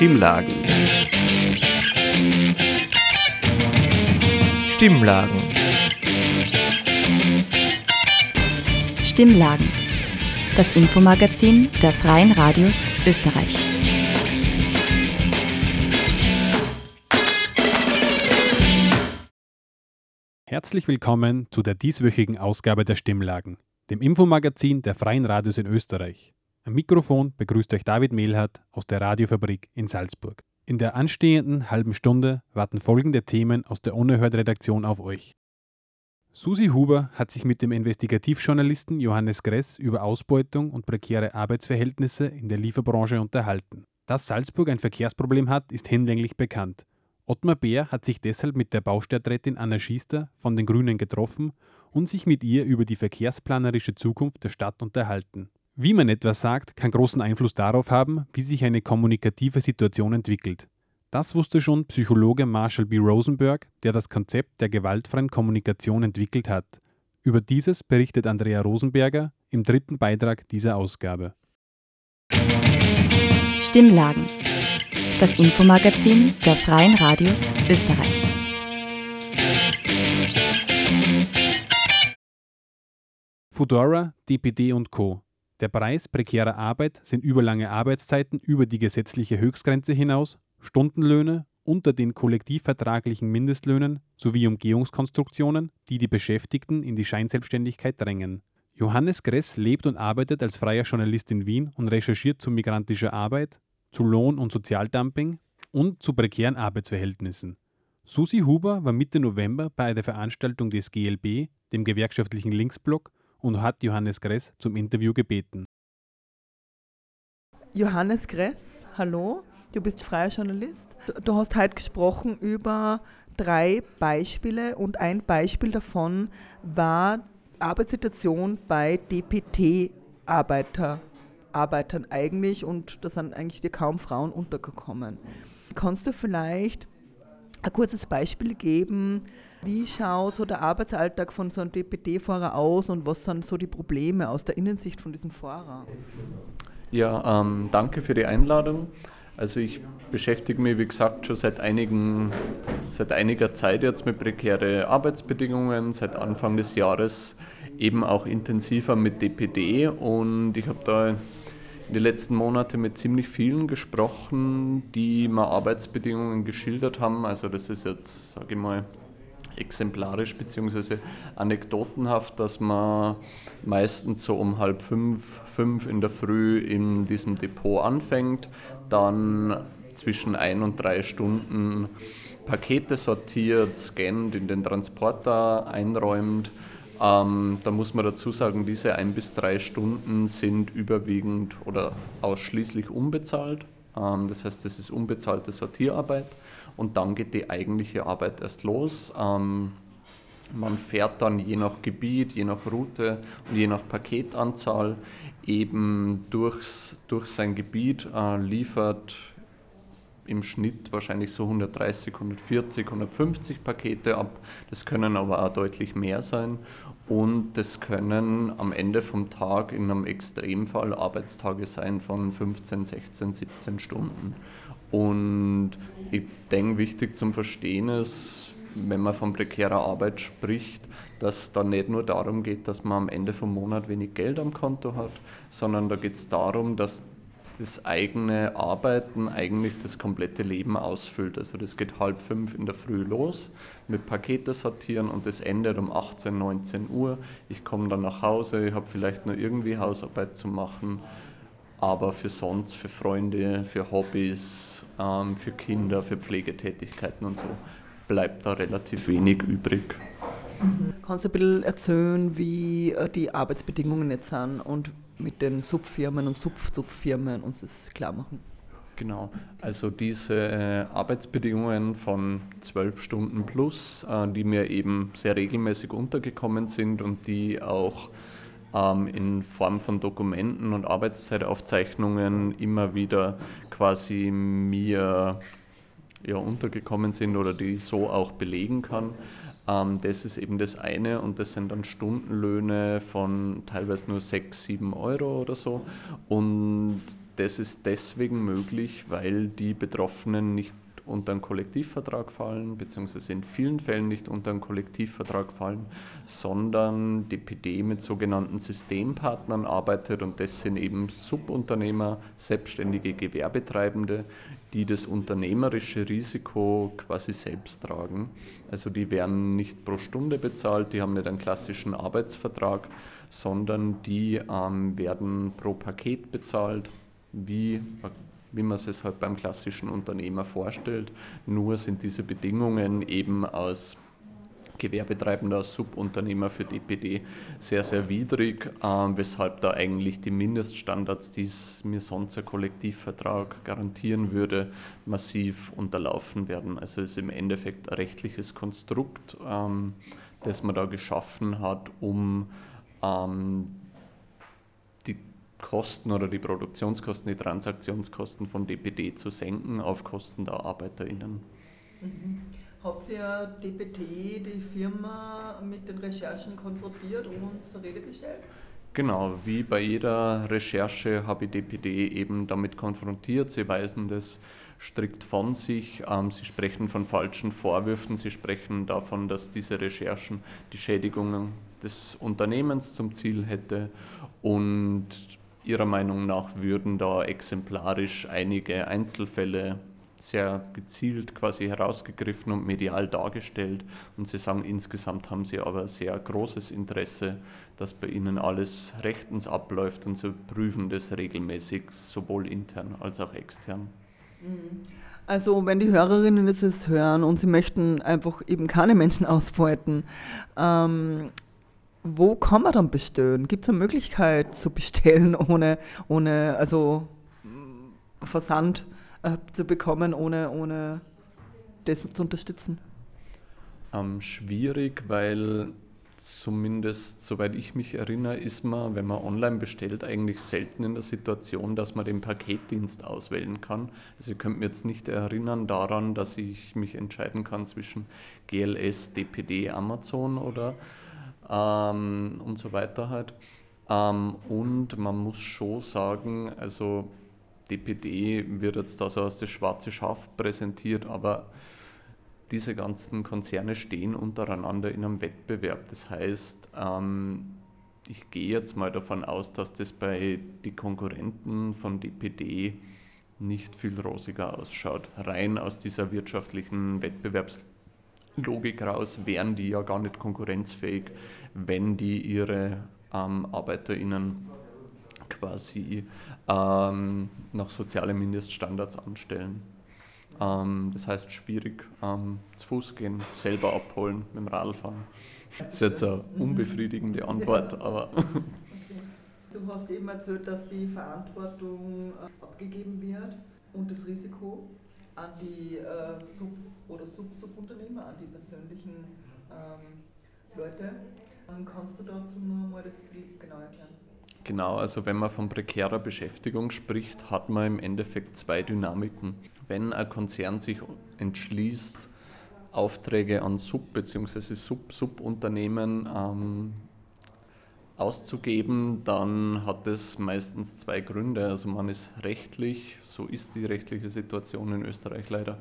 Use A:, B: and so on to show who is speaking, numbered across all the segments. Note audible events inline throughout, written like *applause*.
A: Stimmlagen. Stimmlagen.
B: Stimmlagen. Das Infomagazin der Freien Radios Österreich.
C: Herzlich willkommen zu der dieswöchigen Ausgabe der Stimmlagen, dem Infomagazin der Freien Radios in Österreich. Am Mikrofon begrüßt euch David Mehlhardt aus der Radiofabrik in Salzburg. In der anstehenden halben Stunde warten folgende Themen aus der Unerhört-Redaktion auf euch. Susi Huber hat sich mit dem Investigativjournalisten Johannes Gress über Ausbeutung und prekäre Arbeitsverhältnisse in der Lieferbranche unterhalten. Dass Salzburg ein Verkehrsproblem hat, ist hinlänglich bekannt. Ottmar Bär hat sich deshalb mit der Baustadträtin Anna Schiester von den Grünen getroffen und sich mit ihr über die verkehrsplanerische Zukunft der Stadt unterhalten. Wie man etwas sagt, kann großen Einfluss darauf haben, wie sich eine kommunikative Situation entwickelt. Das wusste schon Psychologe Marshall B. Rosenberg, der das Konzept der gewaltfreien Kommunikation entwickelt hat. Über dieses berichtet Andrea Rosenberger im dritten Beitrag dieser Ausgabe.
B: Stimmlagen. Das Infomagazin der Freien Radios Österreich.
C: Fudora, DPD und Co. Der Preis prekärer Arbeit sind überlange Arbeitszeiten über die gesetzliche Höchstgrenze hinaus, Stundenlöhne unter den kollektivvertraglichen Mindestlöhnen sowie Umgehungskonstruktionen, die die Beschäftigten in die Scheinselbstständigkeit drängen. Johannes Gress lebt und arbeitet als freier Journalist in Wien und recherchiert zu migrantischer Arbeit, zu Lohn- und Sozialdumping und zu prekären Arbeitsverhältnissen. Susi Huber war Mitte November bei der Veranstaltung des GLB, dem gewerkschaftlichen Linksblock, und hat Johannes Gress zum Interview gebeten.
D: Johannes Gress, hallo, du bist freier Journalist. Du hast heute gesprochen über drei Beispiele und ein Beispiel davon war Arbeitssituation bei DPT-Arbeiter. Arbeitern eigentlich und da sind eigentlich dir kaum Frauen untergekommen. Kannst du vielleicht ein kurzes Beispiel geben, wie schaut so der Arbeitsalltag von so einem DPT-Fahrer aus und was sind so die Probleme aus der Innensicht von diesem Fahrer?
E: Ja, ähm, danke für die Einladung. Also ich beschäftige mich, wie gesagt, schon seit, einigen, seit einiger Zeit jetzt mit prekären Arbeitsbedingungen, seit Anfang des Jahres eben auch intensiver mit DPD und ich habe da in den letzten Monaten mit ziemlich vielen gesprochen, die mir Arbeitsbedingungen geschildert haben. Also das ist jetzt, sage ich mal, exemplarisch bzw. anekdotenhaft, dass man meistens so um halb fünf, fünf in der Früh in diesem Depot anfängt, dann zwischen ein und drei Stunden Pakete sortiert, scannt, in den Transporter einräumt. Ähm, da muss man dazu sagen, diese ein bis drei Stunden sind überwiegend oder ausschließlich unbezahlt. Ähm, das heißt, das ist unbezahlte Sortierarbeit und dann geht die eigentliche Arbeit erst los. Ähm, man fährt dann je nach Gebiet, je nach Route und je nach Paketanzahl eben durchs, durch sein Gebiet, äh, liefert im Schnitt wahrscheinlich so 130, 140, 150 Pakete ab. Das können aber auch deutlich mehr sein. Und das können am Ende vom Tag in einem Extremfall Arbeitstage sein von 15, 16, 17 Stunden. Und ich denke, wichtig zum Verstehen ist, wenn man von prekärer Arbeit spricht, dass es da nicht nur darum geht, dass man am Ende vom Monat wenig Geld am Konto hat, sondern da geht es darum, dass das eigene Arbeiten eigentlich das komplette Leben ausfüllt. Also das geht halb fünf in der Früh los mit Pakete sortieren und das endet um 18, 19 Uhr. Ich komme dann nach Hause, ich habe vielleicht nur irgendwie Hausarbeit zu machen, aber für sonst, für Freunde, für Hobbys, ähm, für Kinder, für Pflegetätigkeiten und so bleibt da relativ wenig übrig.
D: Mhm. Kannst du ein bisschen erzählen, wie äh, die Arbeitsbedingungen jetzt sind und mit den Subfirmen und Sub-Subfirmen uns das klar machen?
E: Genau, also diese äh, Arbeitsbedingungen von zwölf Stunden plus, äh, die mir eben sehr regelmäßig untergekommen sind und die auch ähm, in Form von Dokumenten und Arbeitszeitaufzeichnungen immer wieder quasi mir ja, untergekommen sind oder die ich so auch belegen kann, das ist eben das eine und das sind dann Stundenlöhne von teilweise nur 6, 7 Euro oder so. Und das ist deswegen möglich, weil die Betroffenen nicht unter einen Kollektivvertrag fallen, beziehungsweise in vielen Fällen nicht unter einen Kollektivvertrag fallen, sondern DPD mit sogenannten Systempartnern arbeitet und das sind eben Subunternehmer, selbstständige Gewerbetreibende, die das unternehmerische Risiko quasi selbst tragen. Also die werden nicht pro Stunde bezahlt, die haben nicht einen klassischen Arbeitsvertrag, sondern die ähm, werden pro Paket bezahlt, wie wie man es halt beim klassischen Unternehmer vorstellt. Nur sind diese Bedingungen eben aus Gewerbetreibender, als Subunternehmer für DPD sehr, sehr widrig, äh, weshalb da eigentlich die Mindeststandards, die es mir sonst ein Kollektivvertrag garantieren würde, massiv unterlaufen werden. Also es ist im Endeffekt ein rechtliches Konstrukt, ähm, das man da geschaffen hat, um ähm, Kosten oder die Produktionskosten, die Transaktionskosten von DPD zu senken auf Kosten der ArbeiterInnen.
D: Mhm. Sie ja DPT, die Firma, mit den Recherchen konfrontiert und zur Rede gestellt?
E: Genau, wie bei jeder Recherche habe ich DPD eben damit konfrontiert. Sie weisen das strikt von sich. Ähm, sie sprechen von falschen Vorwürfen. Sie sprechen davon, dass diese Recherchen die Schädigungen des Unternehmens zum Ziel hätte und Ihrer Meinung nach würden da exemplarisch einige Einzelfälle sehr gezielt quasi herausgegriffen und medial dargestellt. Und Sie sagen, insgesamt haben Sie aber sehr großes Interesse, dass bei Ihnen alles rechtens abläuft und Sie prüfen das regelmäßig, sowohl intern als auch extern.
D: Mhm. Also wenn die Hörerinnen jetzt das hören und sie möchten einfach eben keine Menschen ausbeuten, ähm, wo kann man dann bestellen? Gibt es eine Möglichkeit zu bestellen, *laughs* ohne, ohne also Versand äh, zu bekommen, ohne, ohne das zu unterstützen?
E: Ähm, schwierig, weil zumindest soweit ich mich erinnere, ist man, wenn man online bestellt, eigentlich selten in der Situation, dass man den Paketdienst auswählen kann. Also ich könnte mir jetzt nicht erinnern daran, dass ich mich entscheiden kann zwischen GLS, DPD, Amazon oder ähm, und so weiter halt. Ähm, und man muss schon sagen, also DPD wird jetzt da so als das schwarze Schaf präsentiert, aber diese ganzen Konzerne stehen untereinander in einem Wettbewerb. Das heißt, ähm, ich gehe jetzt mal davon aus, dass das bei den Konkurrenten von DPD nicht viel rosiger ausschaut. Rein aus dieser wirtschaftlichen Wettbewerbs Logik raus wären die ja gar nicht konkurrenzfähig, wenn die ihre ähm, ArbeiterInnen quasi ähm, nach sozialen Mindeststandards anstellen. Ähm, das heißt, schwierig ähm, zu Fuß gehen, selber abholen, mit dem Radl fahren. Das ist jetzt eine unbefriedigende Antwort, *laughs* aber.
D: Du hast eben erzählt, dass die Verantwortung äh, abgegeben wird und das Risiko an die äh, Sub- oder Sub-Subunternehmer, an die persönlichen ähm, Leute. Ähm, kannst du dazu nur mal das Bild genau erklären?
E: Genau, also wenn man von prekärer Beschäftigung spricht, hat man im Endeffekt zwei Dynamiken. Wenn ein Konzern sich entschließt, Aufträge an Sub- bzw. Sub-Subunternehmen ähm, auszugeben, dann hat es meistens zwei Gründe. Also man ist rechtlich, so ist die rechtliche Situation in Österreich leider,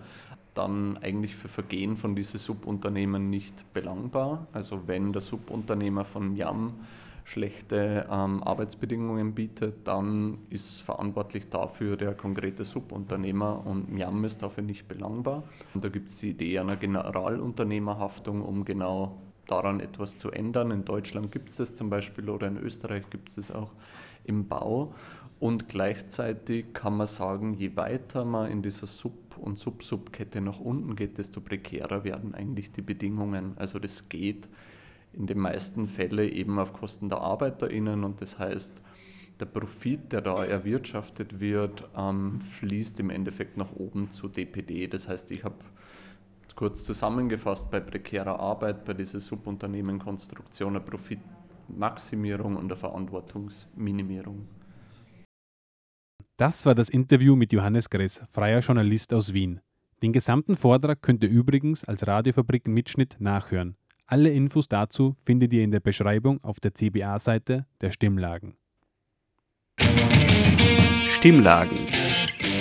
E: dann eigentlich für Vergehen von diesen Subunternehmen nicht belangbar. Also wenn der Subunternehmer von YAM schlechte ähm, Arbeitsbedingungen bietet, dann ist verantwortlich dafür der konkrete Subunternehmer und YAM ist dafür nicht belangbar. Und da gibt es die Idee einer Generalunternehmerhaftung, um genau daran etwas zu ändern. In Deutschland gibt es das zum Beispiel oder in Österreich gibt es das auch im Bau. Und gleichzeitig kann man sagen, je weiter man in dieser Sub- und Sub-Sub-Kette nach unten geht, desto prekärer werden eigentlich die Bedingungen. Also das geht in den meisten Fällen eben auf Kosten der ArbeiterInnen und das heißt, der Profit, der da erwirtschaftet wird, ähm, fließt im Endeffekt nach oben zu DPD. Das heißt, ich habe kurz zusammengefasst bei prekärer Arbeit, bei dieser Subunternehmenkonstruktion eine Profitmaximierung und eine Verantwortungsminimierung.
C: Das war das Interview mit Johannes Gress, freier Journalist aus Wien. Den gesamten Vortrag könnt ihr übrigens als Radiofabrik Mitschnitt nachhören. Alle Infos dazu findet ihr in der Beschreibung auf der CBA-Seite der Stimmlagen.
B: Stimmlagen.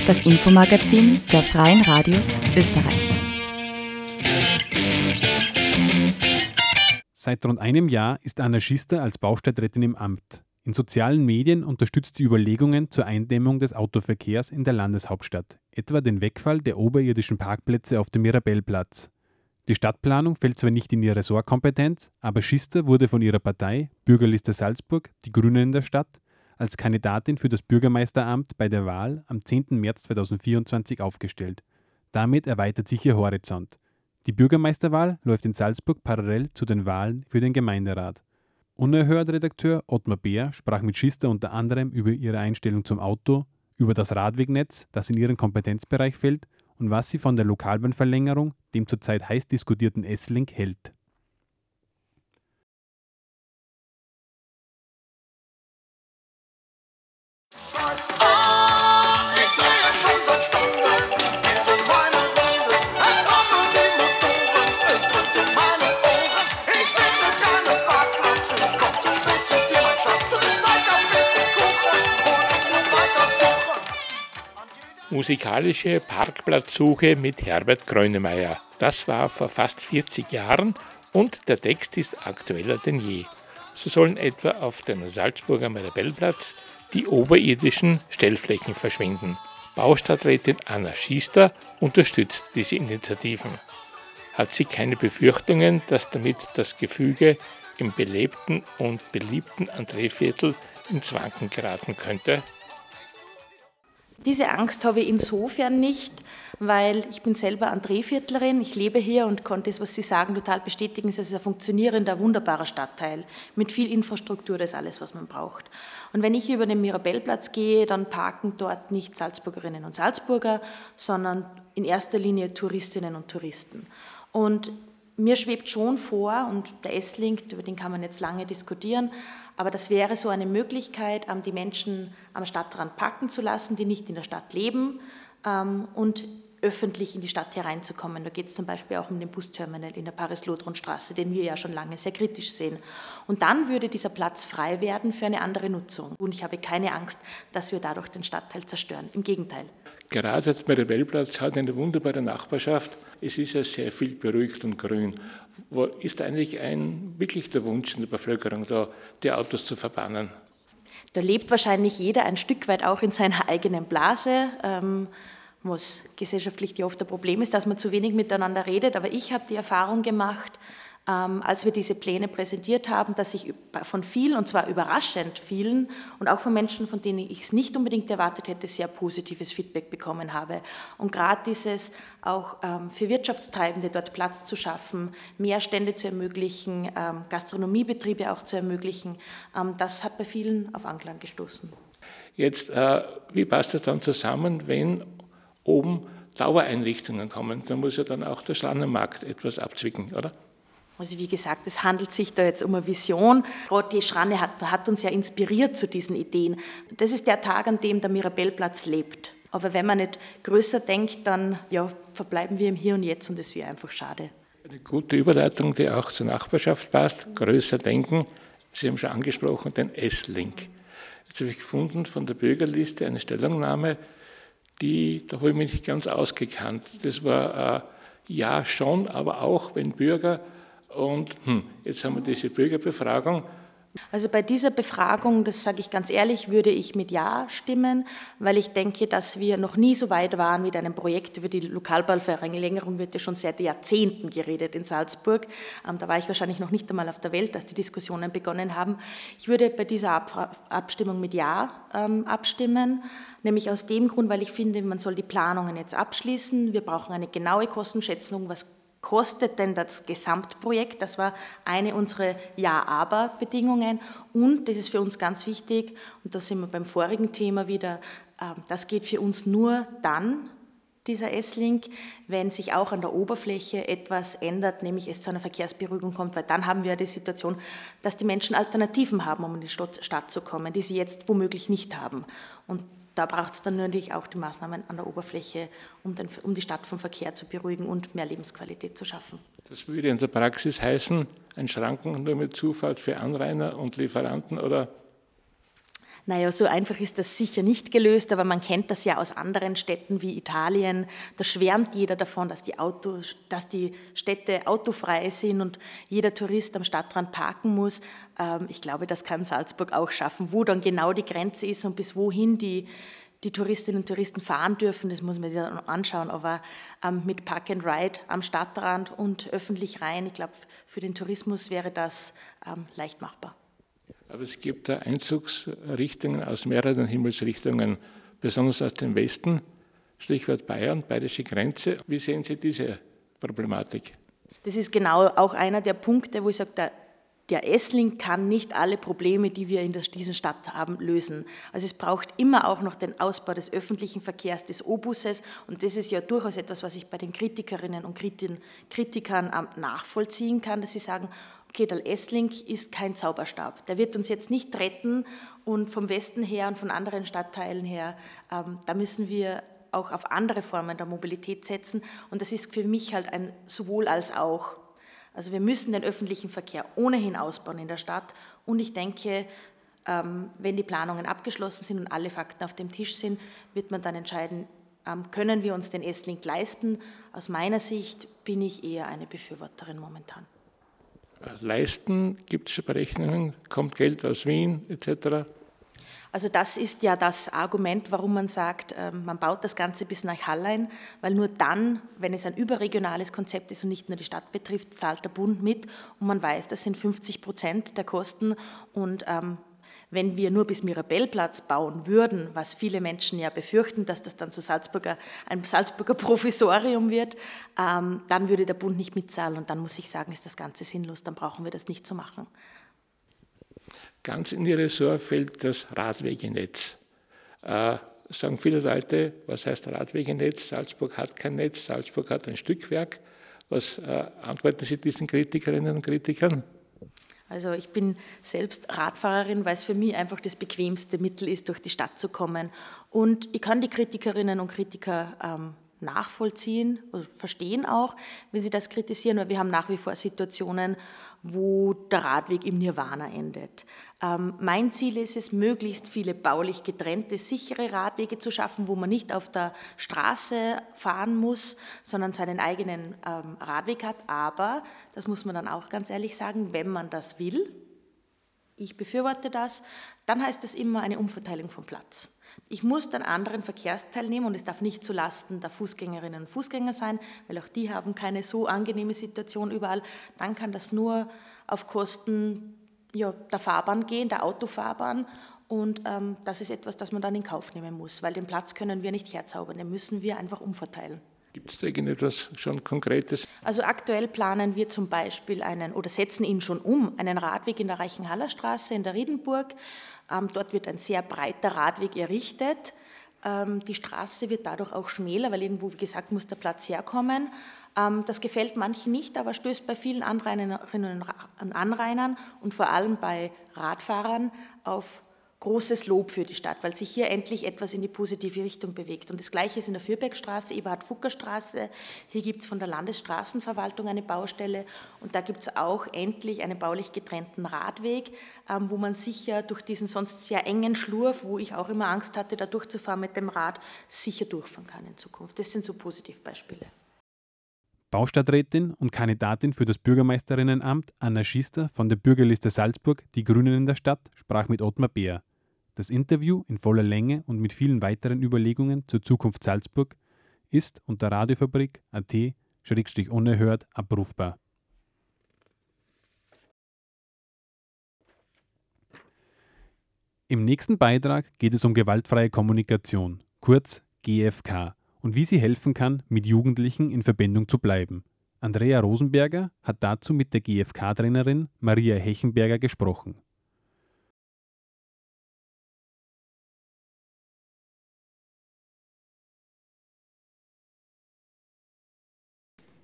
B: Das Infomagazin der Freien Radios Österreich.
C: Seit rund einem Jahr ist Anna Schister als Baustädträtin im Amt. In sozialen Medien unterstützt sie Überlegungen zur Eindämmung des Autoverkehrs in der Landeshauptstadt, etwa den Wegfall der oberirdischen Parkplätze auf dem Mirabellplatz. Die Stadtplanung fällt zwar nicht in ihre Ressortkompetenz, aber Schister wurde von ihrer Partei, Bürgerliste Salzburg, die Grünen in der Stadt, als Kandidatin für das Bürgermeisteramt bei der Wahl am 10. März 2024 aufgestellt. Damit erweitert sich ihr Horizont. Die Bürgermeisterwahl läuft in Salzburg parallel zu den Wahlen für den Gemeinderat. Unerhört-Redakteur Ottmar Beer sprach mit Schister unter anderem über ihre Einstellung zum Auto, über das Radwegnetz, das in ihren Kompetenzbereich fällt und was sie von der Lokalbahnverlängerung, dem zurzeit heiß diskutierten S-Link, hält.
A: Musikalische Parkplatzsuche mit Herbert Grönemeyer. Das war vor fast 40 Jahren und der Text ist aktueller denn je. So sollen etwa auf dem Salzburger Mirabellplatz die oberirdischen Stellflächen verschwinden. Baustadträtin Anna Schiester unterstützt diese Initiativen. Hat sie keine Befürchtungen, dass damit das Gefüge im belebten und beliebten Andréviertel ins Wanken geraten könnte?
F: Diese Angst habe ich insofern nicht, weil ich bin selber André-Viertlerin, ich lebe hier und konnte es, was Sie sagen, total bestätigen. Es ist ein funktionierender, wunderbarer Stadtteil mit viel Infrastruktur, das ist alles, was man braucht. Und wenn ich über den Mirabellplatz gehe, dann parken dort nicht Salzburgerinnen und Salzburger, sondern in erster Linie Touristinnen und Touristen. Und mir schwebt schon vor, und der S-Link, über den kann man jetzt lange diskutieren, aber das wäre so eine Möglichkeit, ähm, die Menschen am Stadtrand parken zu lassen, die nicht in der Stadt leben ähm, und öffentlich in die Stadt hereinzukommen. Da geht es zum Beispiel auch um den Busterminal in der Paris-Lodron-Straße, den wir ja schon lange sehr kritisch sehen. Und dann würde dieser Platz frei werden für eine andere Nutzung. Und ich habe keine Angst, dass wir dadurch den Stadtteil zerstören. Im Gegenteil.
A: Gerade der Mirabellplatz hat eine wunderbare Nachbarschaft. Es ist ja sehr viel beruhigt und grün. Wo ist eigentlich ein, wirklich der Wunsch in der Bevölkerung da, die Autos zu verbannen?
F: Da lebt wahrscheinlich jeder ein Stück weit auch in seiner eigenen Blase. Ähm, was gesellschaftlich oft ein Problem ist, dass man zu wenig miteinander redet. Aber ich habe die Erfahrung gemacht, als wir diese Pläne präsentiert haben, dass ich von vielen, und zwar überraschend vielen, und auch von Menschen, von denen ich es nicht unbedingt erwartet hätte, sehr positives Feedback bekommen habe. Und gerade dieses auch ähm, für Wirtschaftstreibende dort Platz zu schaffen, mehr Stände zu ermöglichen, ähm, Gastronomiebetriebe auch zu ermöglichen, das hat bei vielen auf Anklang gestoßen.
A: Jetzt, äh, wie passt das dann zusammen, wenn oben Dauereinrichtungen kommen? Da muss ja dann auch der Schlannenmarkt etwas abzwicken, oder?
F: Also wie gesagt, es handelt sich da jetzt um eine Vision. Gerade die Schranne hat, hat, uns ja inspiriert zu diesen Ideen. Das ist der Tag, an dem der Mirabellplatz lebt. Aber wenn man nicht größer denkt, dann ja, verbleiben wir im Hier und Jetzt und es wäre einfach schade.
A: Eine gute Überleitung, die auch zur Nachbarschaft passt. Größer denken. Sie haben schon angesprochen, den S-Link. Jetzt habe ich gefunden von der Bürgerliste eine Stellungnahme, die, da habe ich mich nicht ganz ausgekannt. Das war äh, ja schon, aber auch, wenn Bürger und hm, jetzt haben wir diese Bürgerbefragung.
F: Also bei dieser Befragung, das sage ich ganz ehrlich, würde ich mit Ja stimmen, weil ich denke, dass wir noch nie so weit waren mit einem Projekt über die Lokalballverlängerung wird ja schon seit Jahrzehnten geredet in Salzburg. Ähm, da war ich wahrscheinlich noch nicht einmal auf der Welt, als die Diskussionen begonnen haben. Ich würde bei dieser Abstimmung mit Ja ähm, abstimmen, nämlich aus dem Grund, weil ich finde, man soll die Planungen jetzt abschließen. Wir brauchen eine genaue Kostenschätzung, was kostet denn das Gesamtprojekt? Das war eine unserer Ja-Aber-Bedingungen. Und das ist für uns ganz wichtig, und da sind wir beim vorigen Thema wieder, ähm, das geht für uns nur dann, dieser S-Link, wenn sich auch an der Oberfläche etwas ändert, nämlich es zu einer Verkehrsberuhigung kommt, weil dann haben wir die Situation, dass die Menschen Alternativen haben, um in die Stadt zu kommen, die sie jetzt womöglich nicht haben. Und da braucht es dann natürlich auch die Maßnahmen an der Oberfläche, um, den, um die Stadt vom Verkehr zu beruhigen und mehr Lebensqualität zu schaffen.
A: Das würde in der Praxis heißen, ein Schranken nur mit Zufahrt für Anrainer und Lieferanten oder
F: naja, so einfach ist das sicher nicht gelöst, aber man kennt das ja aus anderen Städten wie Italien. Da schwärmt jeder davon, dass die, Autos, dass die Städte autofrei sind und jeder Tourist am Stadtrand parken muss. Ähm, ich glaube, das kann Salzburg auch schaffen. Wo dann genau die Grenze ist und bis wohin die, die Touristinnen und Touristen fahren dürfen, das muss man sich dann anschauen. Aber ähm, mit Park and Ride am Stadtrand und öffentlich rein, ich glaube, für den Tourismus wäre das ähm, leicht machbar.
A: Aber es gibt da Einzugsrichtungen aus mehreren Himmelsrichtungen, besonders aus dem Westen, Stichwort Bayern, bayerische Grenze. Wie sehen Sie diese Problematik?
F: Das ist genau auch einer der Punkte, wo ich sage, der, Essling kann nicht alle Probleme, die wir in dieser Stadt haben, lösen. Also es braucht immer auch noch den Ausbau des öffentlichen Verkehrs, des O-Busses und das ist ja durchaus etwas, was ich bei den Kritikerinnen und Kritikern nachvollziehen kann, dass sie sagen, der S-Link ist kein Zauberstab. Der wird uns jetzt nicht retten und vom Westen her und von anderen Stadtteilen her, ähm, da müssen wir auch auf andere Formen der Mobilität setzen. Und das ist für mich halt ein sowohl als auch. Also wir müssen den öffentlichen Verkehr ohnehin ausbauen in der Stadt. Und ich denke, ähm, wenn die Planungen abgeschlossen sind und alle Fakten auf dem Tisch sind, wird man dann entscheiden, ähm, können wir uns den S-Link leisten. Aus meiner Sicht bin ich eher eine Befürworterin momentan
A: leisten? Gibt es Berechnungen? Kommt Geld aus Wien etc.?
F: Also das ist ja das Argument, warum man sagt, ähm, man baut das Ganze bis nach Hallein, weil nur dann, wenn es ein überregionales Konzept ist und nicht nur die Stadt betrifft, zahlt der Bund mit und man weiß, das sind 50 Prozent der Kosten und ähm, wenn wir nur bis Mirabellplatz bauen würden, was viele Menschen ja befürchten, dass das dann zu Salzburger, ein Salzburger *laughs* Provisorium wird, ähm, dann würde der Bund nicht mitzahlen und dann muss ich sagen, ist das Ganze sinnlos, dann brauchen wir das nicht zu machen.
A: Ganz in Ihr Ressort fällt das Radwegenetz. Äh, sagen viele Leute, was heißt Radwegenetz? Salzburg hat kein Netz, Salzburg hat ein Stückwerk. Was äh, antworten Sie diesen Kritikerinnen und Kritikern?
F: Also ich bin selbst Radfahrerin, weil es für mich einfach das bequemste Mittel ist, durch die Stadt zu kommen. Und ich kann die Kritikerinnen und Kritiker ähm, nachvollziehen, also verstehen auch, wenn sie das kritisieren, weil wir haben nach wie vor Situationen, wo der Radweg im Nirvana endet. Ähm, mein Ziel ist es, möglichst viele baulich getrennte, sichere Radwege zu schaffen, wo man nicht auf der Straße fahren muss, sondern seinen eigenen ähm, Radweg hat. Aber, das muss man dann auch ganz ehrlich sagen, wenn man das will, ich befürworte das, dann heißt das immer eine Umverteilung vom Platz. Ich muss dann anderen Verkehrsteil nehmen und es darf nicht zulasten der Fußgängerinnen und Fußgänger sein, weil auch die haben keine so angenehme Situation überall. Dann kann das nur auf Kosten ja, der Fahrbahn gehen, der Autofahrbahn. Und ähm, das ist etwas, das man dann in Kauf nehmen muss, weil den Platz können wir nicht herzaubern, den müssen wir einfach umverteilen.
A: Gibt es da irgendetwas schon Konkretes?
F: Also aktuell planen wir zum Beispiel einen oder setzen ihn schon um, einen Radweg in der Reichenhaller Straße in der Riedenburg. Ähm, dort wird ein sehr breiter Radweg errichtet. Ähm, die Straße wird dadurch auch schmäler, weil irgendwo, wie gesagt, muss der Platz herkommen. Ähm, das gefällt manchen nicht, aber stößt bei vielen Anrainerinnen und Anrainern und vor allem bei Radfahrern auf großes Lob für die Stadt, weil sich hier endlich etwas in die positive Richtung bewegt. Und das Gleiche ist in der Fürbergstraße, Eberhard-Fucker-Straße. Hier gibt es von der Landesstraßenverwaltung eine Baustelle und da gibt es auch endlich einen baulich getrennten Radweg, ähm, wo man sicher durch diesen sonst sehr engen Schlurf, wo ich auch immer Angst hatte, da durchzufahren mit dem Rad, sicher durchfahren kann in Zukunft. Das sind so Positivbeispiele.
C: Baustadträtin und Kandidatin für das Bürgermeisterinnenamt Anna Schister von der Bürgerliste Salzburg Die Grünen in der Stadt sprach mit Ottmar Beer. Das Interview in voller Länge und mit vielen weiteren Überlegungen zur Zukunft Salzburg ist unter radiofabrik.at-unerhört abrufbar. Im nächsten Beitrag geht es um gewaltfreie Kommunikation, kurz GFK und wie sie helfen kann, mit Jugendlichen in Verbindung zu bleiben. Andrea Rosenberger hat dazu mit der GfK-Trainerin Maria Hechenberger gesprochen.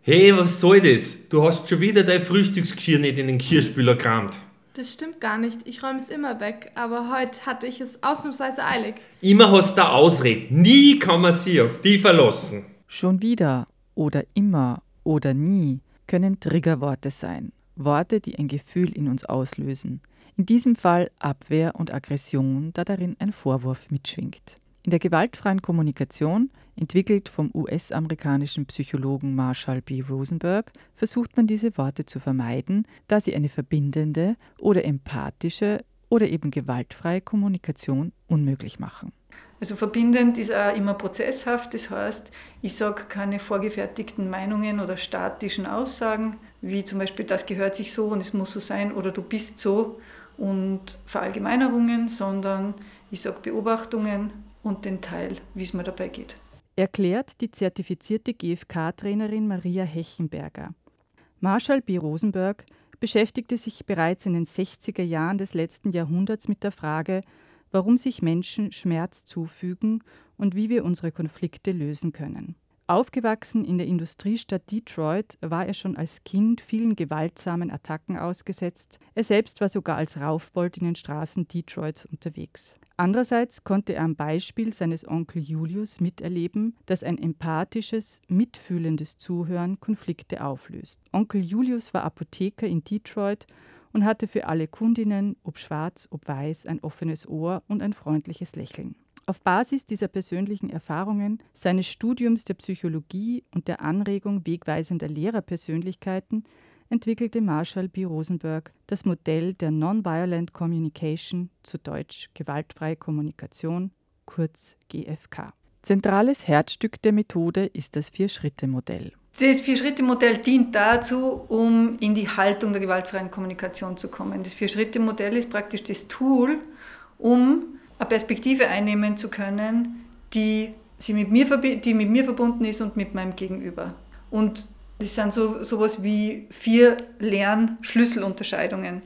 G: Hey, was soll das? Du hast schon wieder dein Frühstücksgeschirr nicht in den Kirschspüler gerammt. Das stimmt gar nicht. Ich räume es immer weg, aber heute hatte ich es ausnahmsweise eilig.
H: Immer hast du Ausrede. Nie kann man sie auf die verlassen.
I: Schon wieder oder immer oder nie können Triggerworte sein. Worte, die ein Gefühl in uns auslösen. In diesem Fall Abwehr und Aggression, da darin ein Vorwurf mitschwingt. In der gewaltfreien Kommunikation, entwickelt vom US-amerikanischen Psychologen Marshall B. Rosenberg, versucht man diese Worte zu vermeiden, da sie eine verbindende oder empathische oder eben gewaltfreie Kommunikation unmöglich machen.
J: Also verbindend ist auch immer prozesshaft, das heißt, ich sage keine vorgefertigten Meinungen oder statischen Aussagen, wie zum Beispiel das gehört sich so und es muss so sein oder du bist so und Verallgemeinerungen, sondern ich sage Beobachtungen und den Teil, wie es mir dabei geht.
I: Erklärt die zertifizierte GFK-Trainerin Maria Hechenberger. Marshall B. Rosenberg beschäftigte sich bereits in den 60er Jahren des letzten Jahrhunderts mit der Frage, warum sich Menschen Schmerz zufügen und wie wir unsere Konflikte lösen können. Aufgewachsen in der Industriestadt Detroit war er schon als Kind vielen gewaltsamen Attacken ausgesetzt. Er selbst war sogar als Raufbold in den Straßen Detroits unterwegs. Andererseits konnte er am Beispiel seines Onkel Julius miterleben, dass ein empathisches, mitfühlendes Zuhören Konflikte auflöst. Onkel Julius war Apotheker in Detroit und hatte für alle Kundinnen, ob schwarz, ob weiß, ein offenes Ohr und ein freundliches Lächeln. Auf Basis dieser persönlichen Erfahrungen, seines Studiums der Psychologie und der Anregung wegweisender Lehrerpersönlichkeiten entwickelte Marshall B. Rosenberg das Modell der Nonviolent Communication, zu Deutsch gewaltfreie Kommunikation, kurz GFK. Zentrales Herzstück der Methode ist das Vier-Schritte-Modell.
J: Das Vier-Schritte-Modell dient dazu, um in die Haltung der gewaltfreien Kommunikation zu kommen. Das Vier-Schritte-Modell ist praktisch das Tool, um eine Perspektive einnehmen zu können, die, sie mit mir, die mit mir verbunden ist und mit meinem Gegenüber. Und das sind so sowas wie vier Lernschlüsselunterscheidungen.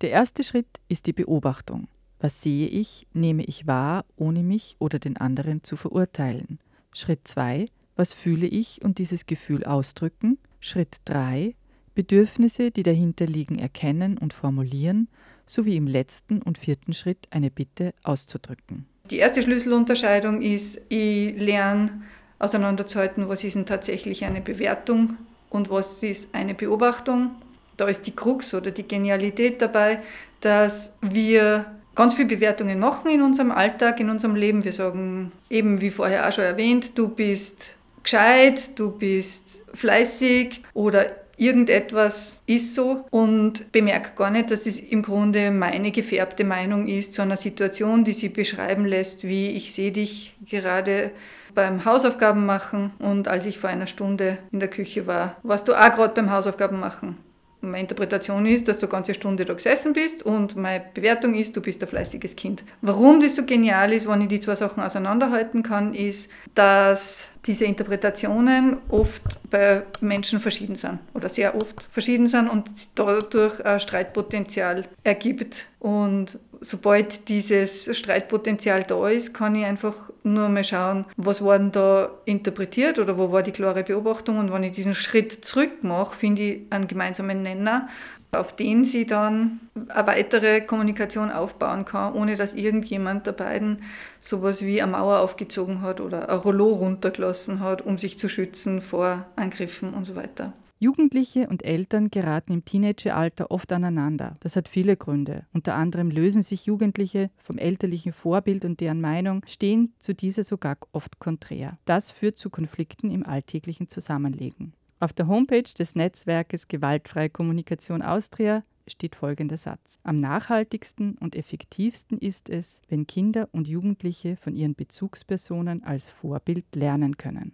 I: Der erste Schritt ist die Beobachtung. Was sehe ich, nehme ich wahr, ohne mich oder den anderen zu verurteilen. Schritt 2. Was fühle ich und dieses Gefühl ausdrücken. Schritt 3. Bedürfnisse, die dahinter liegen, erkennen und formulieren sowie im letzten und vierten Schritt eine Bitte auszudrücken.
J: Die erste Schlüsselunterscheidung ist, ich lerne auseinanderzuhalten, was ist denn tatsächlich eine Bewertung und was ist eine Beobachtung. Da ist die Krux oder die Genialität dabei, dass wir ganz viele Bewertungen machen in unserem Alltag, in unserem Leben. Wir sagen eben, wie vorher auch schon erwähnt, du bist gescheit, du bist fleißig oder irgendetwas ist so und bemerke gar nicht, dass es im Grunde meine gefärbte Meinung ist zu einer Situation, die sie beschreiben lässt, wie ich sehe dich gerade beim Hausaufgaben machen und als ich vor einer Stunde in der Küche war, warst du auch gerade beim Hausaufgaben machen. Meine Interpretation ist, dass du eine ganze Stunde da gesessen bist und meine Bewertung ist, du bist ein fleißiges Kind. Warum das so genial ist, wenn ich die zwei Sachen auseinanderhalten kann, ist, dass diese Interpretationen oft bei Menschen verschieden sind oder sehr oft verschieden sind und dadurch ein Streitpotenzial ergibt. Und sobald dieses Streitpotenzial da ist, kann ich einfach nur mal schauen, was war denn da interpretiert oder wo war die klare Beobachtung. Und wenn ich diesen Schritt zurück mache, finde ich einen gemeinsamen Nenner, auf den sie dann eine weitere Kommunikation aufbauen kann, ohne dass irgendjemand der beiden sowas wie eine Mauer aufgezogen hat oder ein Rollo runtergelassen hat, um sich zu schützen vor Angriffen und so weiter.
I: Jugendliche und Eltern geraten im Teenageralter oft aneinander. Das hat viele Gründe. Unter anderem lösen sich Jugendliche vom elterlichen Vorbild und deren Meinung stehen zu dieser sogar oft konträr. Das führt zu Konflikten im alltäglichen Zusammenlegen. Auf der Homepage des Netzwerkes Gewaltfreie Kommunikation Austria steht folgender Satz. Am nachhaltigsten und effektivsten ist es, wenn Kinder und Jugendliche von ihren Bezugspersonen als Vorbild lernen können.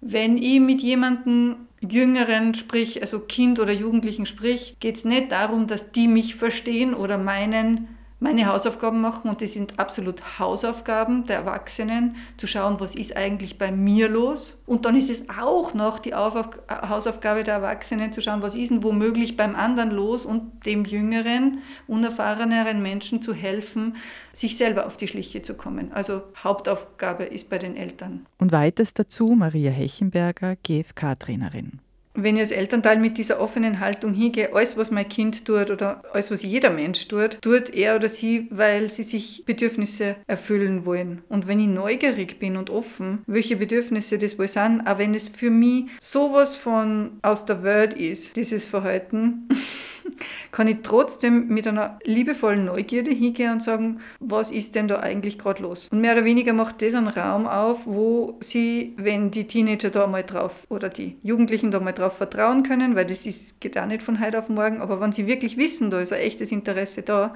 J: Wenn ich mit jemandem Jüngeren sprich, also Kind oder Jugendlichen sprich, geht es nicht darum, dass die mich verstehen oder meinen, meine Hausaufgaben machen und das sind absolut Hausaufgaben der Erwachsenen, zu schauen, was ist eigentlich bei mir los. Und dann ist es auch noch die Hausaufgabe der Erwachsenen zu schauen, was ist denn womöglich beim anderen los und dem jüngeren, unerfahreneren Menschen zu helfen, sich selber auf die Schliche zu kommen. Also Hauptaufgabe ist bei den Eltern.
I: Und weiters dazu Maria Hechenberger, GFK-Trainerin.
J: Wenn ich als Elternteil mit dieser offenen Haltung hingehe, alles, was mein Kind tut oder alles, was jeder Mensch tut, tut er oder sie, weil sie sich Bedürfnisse erfüllen wollen. Und wenn ich neugierig bin und offen, welche Bedürfnisse das wohl sind, auch wenn es für mich sowas von aus der Welt ist, dieses Verhalten, *laughs* *laughs* kann ich trotzdem mit einer liebevollen Neugierde hingehen und sagen, was ist denn da eigentlich gerade los? Und mehr oder weniger macht das einen Raum auf, wo sie, wenn die Teenager da mal drauf oder die Jugendlichen da mal drauf vertrauen können, weil das ist, geht auch nicht von heute auf morgen, aber wenn sie wirklich wissen, da ist ein echtes Interesse da,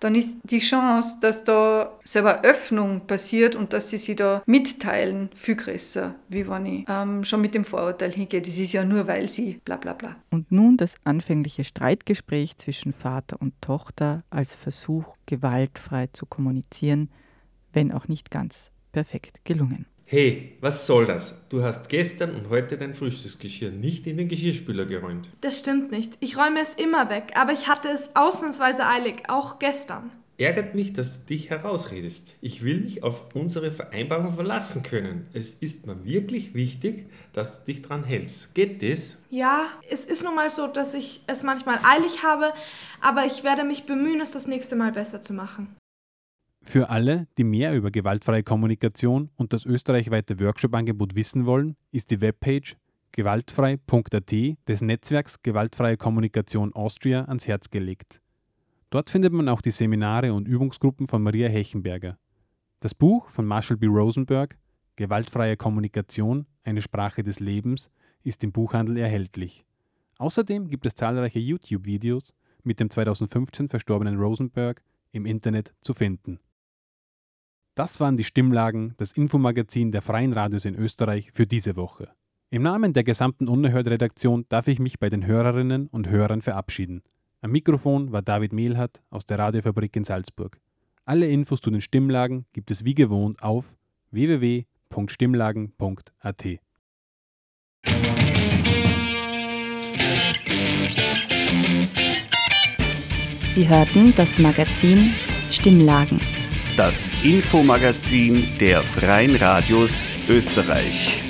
J: dann ist die Chance, dass da selber Öffnung passiert und dass sie sich da mitteilen, viel größer, wie wenn ich ähm, schon mit dem Vorurteil hingehe. Das ist ja nur, weil sie bla bla bla.
I: Und nun das anfängliche Streitgespräch zwischen Vater und Tochter als Versuch, gewaltfrei zu kommunizieren, wenn auch nicht ganz perfekt gelungen.
H: Hey, was soll das? Du hast gestern und heute dein Frühstücksgeschirr nicht in den Geschirrspüler geräumt.
G: Das stimmt nicht. Ich räume es immer weg, aber ich hatte es ausnahmsweise eilig, auch gestern.
H: Ärgert mich, dass du dich herausredest. Ich will mich auf unsere Vereinbarung verlassen können. Es ist mir wirklich wichtig, dass du dich dran hältst. Geht das?
G: Ja, es ist nun mal so, dass ich es manchmal eilig habe, aber ich werde mich bemühen, es das nächste Mal besser zu machen.
C: Für alle, die mehr über gewaltfreie Kommunikation und das österreichweite Workshop-Angebot wissen wollen, ist die Webpage gewaltfrei.at des Netzwerks Gewaltfreie Kommunikation Austria ans Herz gelegt. Dort findet man auch die Seminare und Übungsgruppen von Maria Hechenberger. Das Buch von Marshall B. Rosenberg, Gewaltfreie Kommunikation, eine Sprache des Lebens, ist im Buchhandel erhältlich. Außerdem gibt es zahlreiche YouTube-Videos mit dem 2015 verstorbenen Rosenberg im Internet zu finden. Das waren die Stimmlagen, das Infomagazin der Freien Radios in Österreich für diese Woche. Im Namen der gesamten Unerhört-Redaktion darf ich mich bei den Hörerinnen und Hörern verabschieden. Am Mikrofon war David Mehlhardt aus der Radiofabrik in Salzburg. Alle Infos zu den Stimmlagen gibt es wie gewohnt auf www.stimmlagen.at.
B: Sie hörten das Magazin Stimmlagen
K: das Infomagazin der Freien Radios Österreich.